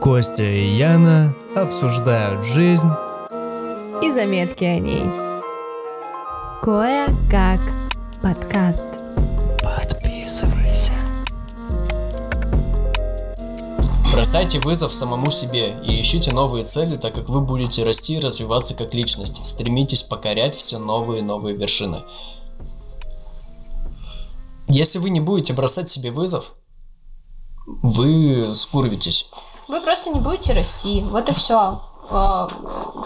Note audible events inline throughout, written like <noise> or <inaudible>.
Костя и Яна обсуждают жизнь и заметки о ней. Кое-как подкаст. Подписывайся. Бросайте вызов самому себе и ищите новые цели, так как вы будете расти и развиваться как личность. Стремитесь покорять все новые и новые вершины. Если вы не будете бросать себе вызов, вы скурвитесь. Вы просто не будете расти. Вот и все.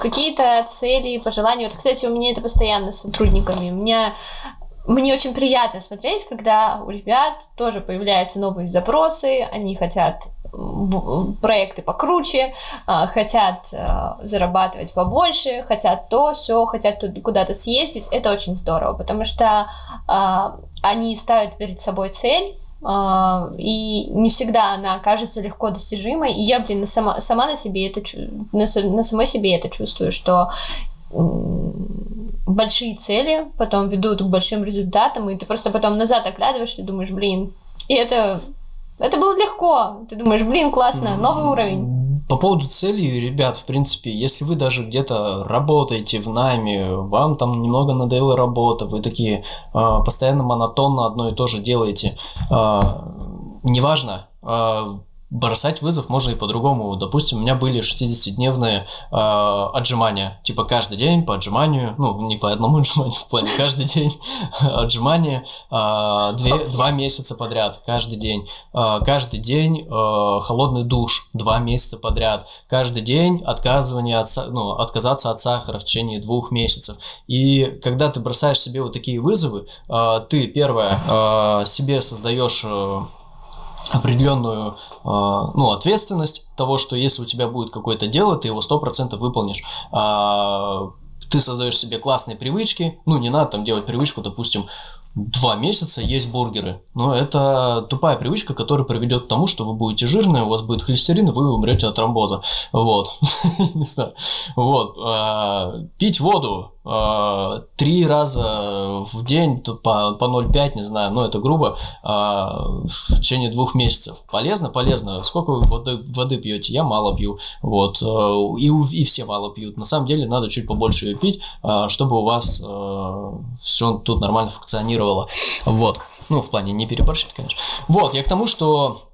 Какие-то цели, пожелания. Вот, кстати, у меня это постоянно с сотрудниками. У меня мне очень приятно смотреть, когда у ребят тоже появляются новые запросы, они хотят проекты покруче, а, хотят а, зарабатывать побольше, хотят то, все, хотят куда-то съездить. Это очень здорово, потому что а, они ставят перед собой цель, и не всегда она кажется легко достижимой. И я, блин, сама, сама на себе это на, на самой себе это чувствую, что большие цели потом ведут к большим результатам, и ты просто потом назад оглядываешься и думаешь, блин, и это это было легко. Ты думаешь, блин, классно, новый уровень. По поводу целей, ребят, в принципе, если вы даже где-то работаете в найме, вам там немного надоела работа, вы такие э, постоянно монотонно одно и то же делаете, э, неважно, э, бросать вызов можно и по-другому. Допустим, у меня были 60-дневные э, отжимания. Типа каждый день по отжиманию, ну, не по одному <laughs> отжиманию, в плане каждый день <laughs> отжимания, э, две, два месяца подряд, каждый день. Э, каждый день э, холодный душ, два месяца подряд. Каждый день отказывание от, ну, отказаться от сахара в течение двух месяцев. И когда ты бросаешь себе вот такие вызовы, э, ты, первое, э, себе создаешь... Э, определенную э, ну, ответственность того, что если у тебя будет какое-то дело, ты его 100% выполнишь. Э, ты создаешь себе классные привычки, ну, не надо там делать привычку, допустим, два месяца есть бургеры. Но это тупая привычка, которая приведет к тому, что вы будете жирные, у вас будет холестерин, и вы умрете от тромбоза. Вот. <laughs> Не знаю. Вот. А, пить воду а, три раза в день по, по 0,5, не знаю, но это грубо, а, в течение двух месяцев. Полезно? Полезно. Сколько вы воды, воды пьете? Я мало пью. Вот. И, и все мало пьют. На самом деле надо чуть побольше ее пить, чтобы у вас все тут нормально функционировало. Вот. Ну, в плане не переборщить, конечно. Вот, я к тому, что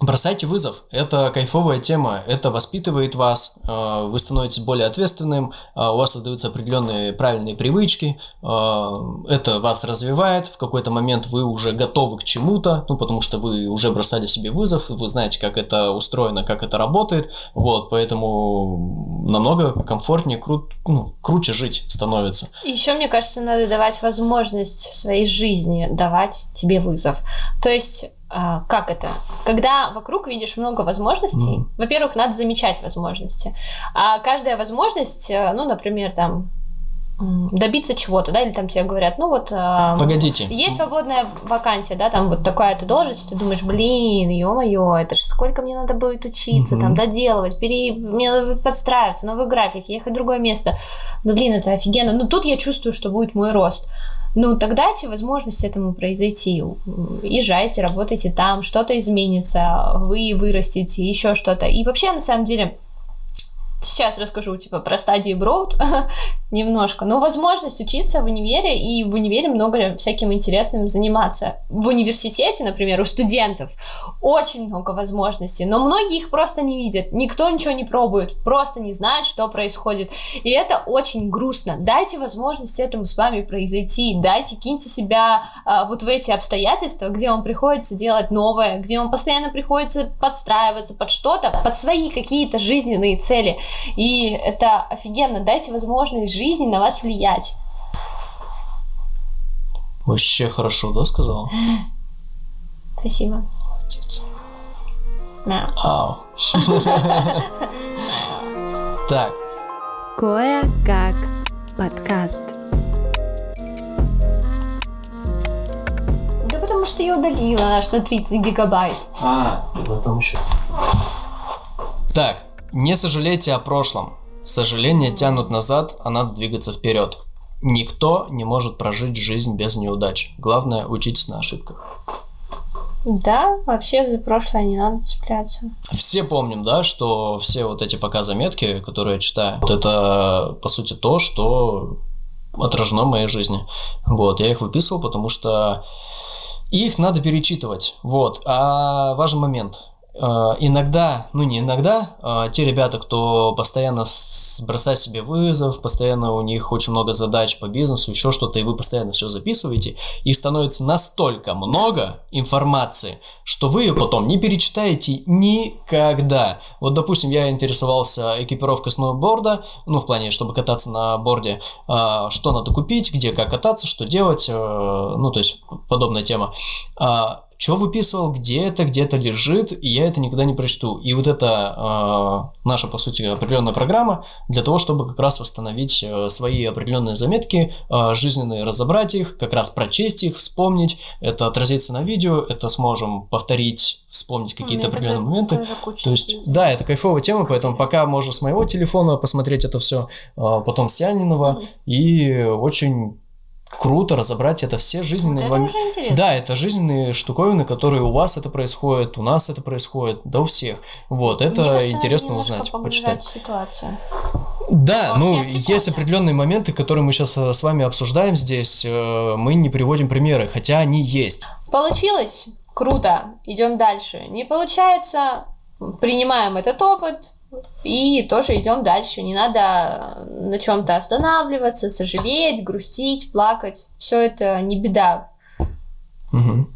Бросайте вызов. Это кайфовая тема. Это воспитывает вас. Э, вы становитесь более ответственным. Э, у вас создаются определенные правильные привычки. Э, это вас развивает. В какой-то момент вы уже готовы к чему-то. Ну, потому что вы уже бросали себе вызов. Вы знаете, как это устроено, как это работает. Вот, поэтому намного комфортнее, кру... ну, круче жить становится. Еще, мне кажется, надо давать возможность своей жизни давать тебе вызов. То есть а, как это? Когда вокруг видишь много возможностей, mm. во-первых, надо замечать возможности. А каждая возможность, э, ну, например, там добиться чего-то, да, или там тебе говорят, ну вот... Э, Погодите. Есть свободная вакансия, да, там вот такая-то должность, ты думаешь, блин, ё-моё, это же сколько мне надо будет учиться, угу. там, доделывать, пере... мне надо подстраиваться, новый график, ехать в другое место. Ну, блин, это офигенно. Ну, тут я чувствую, что будет мой рост ну, тогда дайте возможность этому произойти. Езжайте, работайте там, что-то изменится, вы вырастете, еще что-то. И вообще, на самом деле, сейчас расскажу, типа, про стадии Броуд <laughs> немножко, но возможность учиться в универе, и в универе много всяким интересным заниматься. В университете, например, у студентов очень много возможностей, но многие их просто не видят, никто ничего не пробует, просто не знает, что происходит, и это очень грустно. Дайте возможность этому с вами произойти, дайте, киньте себя а, вот в эти обстоятельства, где вам приходится делать новое, где вам постоянно приходится подстраиваться под что-то, под свои какие-то жизненные цели, и это офигенно. Дайте возможность жизни на вас влиять. Вообще хорошо, да, сказал? Спасибо. Молодец. Ау. Так. Кое-как подкаст. Да потому что я удалила наш на 30 гигабайт. А, потом еще. Так, не сожалейте о прошлом. Сожаления тянут назад, а надо двигаться вперед. Никто не может прожить жизнь без неудач. Главное, учитесь на ошибках. Да, вообще за прошлое не надо цепляться. Все помним, да, что все вот эти пока заметки, которые я читаю, вот это, по сути, то, что отражено в моей жизни. Вот, я их выписывал, потому что их надо перечитывать. Вот, а важный момент. Э, иногда, ну не иногда, э, те ребята, кто постоянно бросает себе вызов, постоянно у них очень много задач по бизнесу, еще что-то, и вы постоянно все записываете, их становится настолько много информации, что вы ее потом не перечитаете никогда. Вот, допустим, я интересовался экипировкой сноуборда, ну, в плане, чтобы кататься на борде, а, что надо купить, где как кататься, что делать, э, ну, то есть подобная тема. А, что выписывал, где это, где это лежит, и я это никогда не прочту. И вот это э, наша, по сути, определенная программа для того, чтобы как раз восстановить э, свои определенные заметки, э, жизненные, разобрать их, как раз прочесть их, вспомнить. Это отразится на видео, это сможем повторить, вспомнить какие-то Мне определенные моменты. То есть, таких да, это кайфовая тема, поэтому пока можно с моего телефона посмотреть это все, потом с Янинова, Мгм. и очень круто разобрать это все Вот жизненные это моменты. уже интересно. Да, это жизненные штуковины, которые у вас это происходит, у нас это происходит, да у всех. Вот, это кажется, интересно узнать, почитать. ситуацию. Да, ну, Вообще есть определенные моменты, которые мы сейчас с вами обсуждаем здесь, э, мы не приводим примеры, хотя они есть. Получилось? Круто. Идем дальше. Не получается? Принимаем этот опыт и тоже идем дальше. Не надо на чем-то останавливаться, сожалеть, грустить, плакать. Все это не беда. Мгм.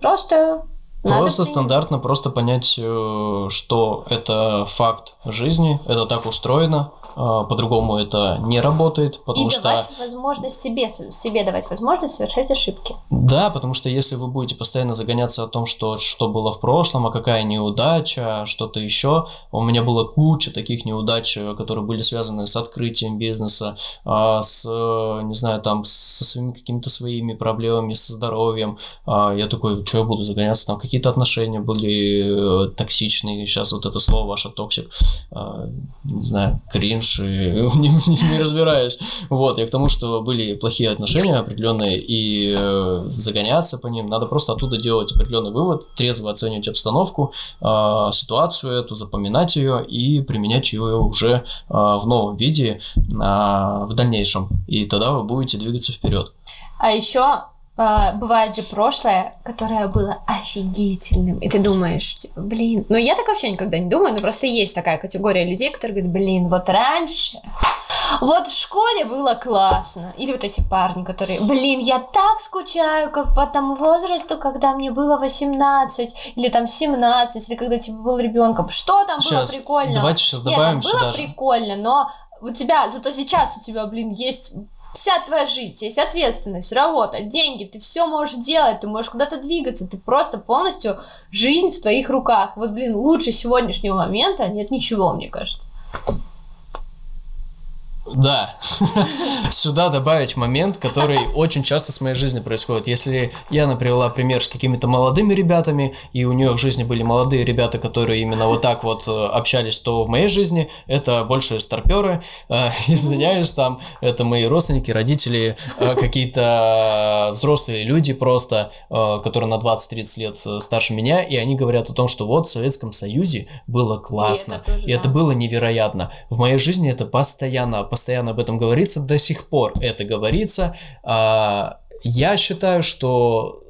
Просто надо Просто принять. стандартно, просто понять, э, что это факт жизни, это так устроено, э, по-другому это не работает, потому и что... давать возможность себе, себе давать возможность совершать ошибки. Да, потому что если вы будете постоянно загоняться о том, что, что было в прошлом, а какая неудача, что-то еще, у меня была куча таких неудач, э, которые были связаны с открытием бизнеса, а, с, э, не знаю, там, со своими какими-то своими проблемами, со здоровьем. А, Я такой, что я буду загоняться? Там какие-то отношения были э, токсичные, сейчас вот это слово ваше toxic, а, не знаю, кринж, и <laughs> не, не- не разбираюсь. Вот, я к тому, что были плохие отношения определенные, и э, загоняться по ним, надо просто оттуда делать определенный вывод, трезво оценивать обстановку, э, ситуацию эту, запоминать ее и применять ее уже э, в новом виде э, в дальнейшем. И тогда вы будете двигаться вперед. А еще бывает же прошлое, которое было офигительным. И ты думаешь, типа, блин. Ну, я так вообще никогда не думаю, но просто есть такая категория людей, которые говорят, блин, вот раньше, вот в школе было классно. Или вот эти парни, которые, блин, я так скучаю, как по тому возрасту, когда мне было 18, или там 17, или когда типа был ребенком. Что там Сейчас, было прикольно? давайте сейчас Нет, добавим там было сюда же. прикольно, но у тебя, зато сейчас у тебя, блин, есть вся твоя жизнь, есть ответственность, работа, деньги, ты все можешь делать, ты можешь куда-то двигаться, ты просто полностью жизнь в твоих руках. Вот, блин, лучше сегодняшнего момента нет ничего, мне кажется. Да. Сюда добавить момент, который <laughs> очень часто с моей жизни происходит. Если Яна привела пример с какими-то молодыми ребятами, и у нее в жизни были молодые ребята, которые именно вот так вот э, общались, то в моей жизни это больше старперы. Э, <laughs> Извиняюсь, там это мои родственники, родители, э, какие-то взрослые люди просто, которые на 20-30 лет старше меня, и они говорят о том, что вот в Советском Союзе было классно. тоже, И это да. было невероятно. В моей жизни это постоянно, постоянно об этом говорится, до сих пор это говорится. А, Я считаю, что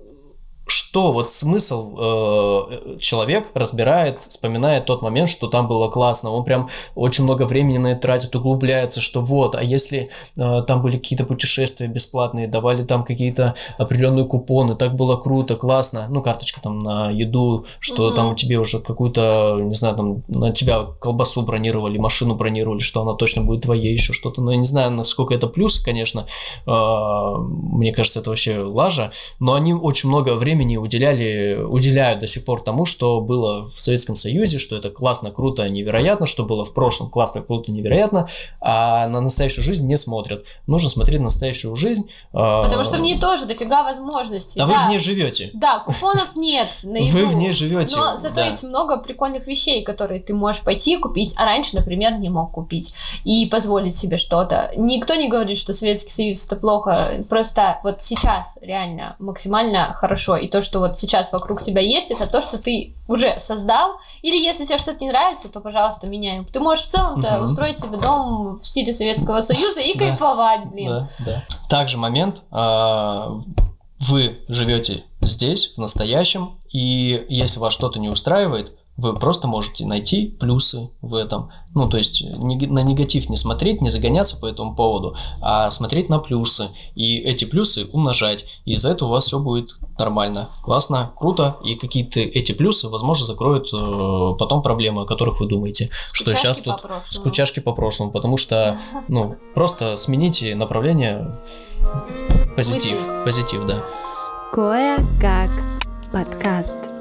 что вот смысл э, человек разбирает, вспоминает тот момент, что там было классно, он прям очень много времени на это тратит, углубляется, что вот, а если э, там были какие-то путешествия бесплатные, давали там какие-то определенные купоны, так было круто, классно, ну карточка там на еду, что Мгм. там тебе уже какую-то, не знаю, там на тебя колбасу бронировали, машину бронировали, что она точно будет твоей, еще что-то, но я не знаю, насколько это плюс, конечно, э, мне кажется, это вообще лажа, но они очень много времени уделяли, уделяют до сих пор тому, что было в Советском Союзе, что это классно, круто, невероятно, что было в прошлом классно, круто, невероятно, а на настоящую жизнь не смотрят. Нужно смотреть на настоящую жизнь. э, Потому что в ней тоже дофига возможностей. Да вы в ней живете. Да, купонов нет на еду. Вы в ней живете. Но зато да. есть много прикольных вещей, которые ты можешь пойти и купить, а раньше, например, не мог купить и позволить себе что-то. Никто не говорит, что Советский Союз это плохо, просто вот сейчас реально максимально хорошо. И то, что вот сейчас вокруг тебя есть, это то, что ты уже создал. Или если тебе что-то не нравится, то, пожалуйста, меняй. Ты можешь в целом-то Мгм. устроить себе дом в стиле Советского Союза и Да. кайфовать, блин. Да, да. Также момент, а, вы живете здесь, в настоящем, и если вас что-то не устраивает, вы просто можете найти плюсы в этом. Ну, то есть на негатив не смотреть, не загоняться по этому поводу, а смотреть на плюсы. И эти плюсы умножать. И из-за этого у вас все будет нормально. Классно, круто. И какие-то эти плюсы, возможно, закроют э, потом проблемы, о которых вы думаете. что Скучашки сейчас по тут прошлому. скучашки по прошлому. Потому что, ну, просто смените направление в позитив. Позитив, да. Кое-как подкаст.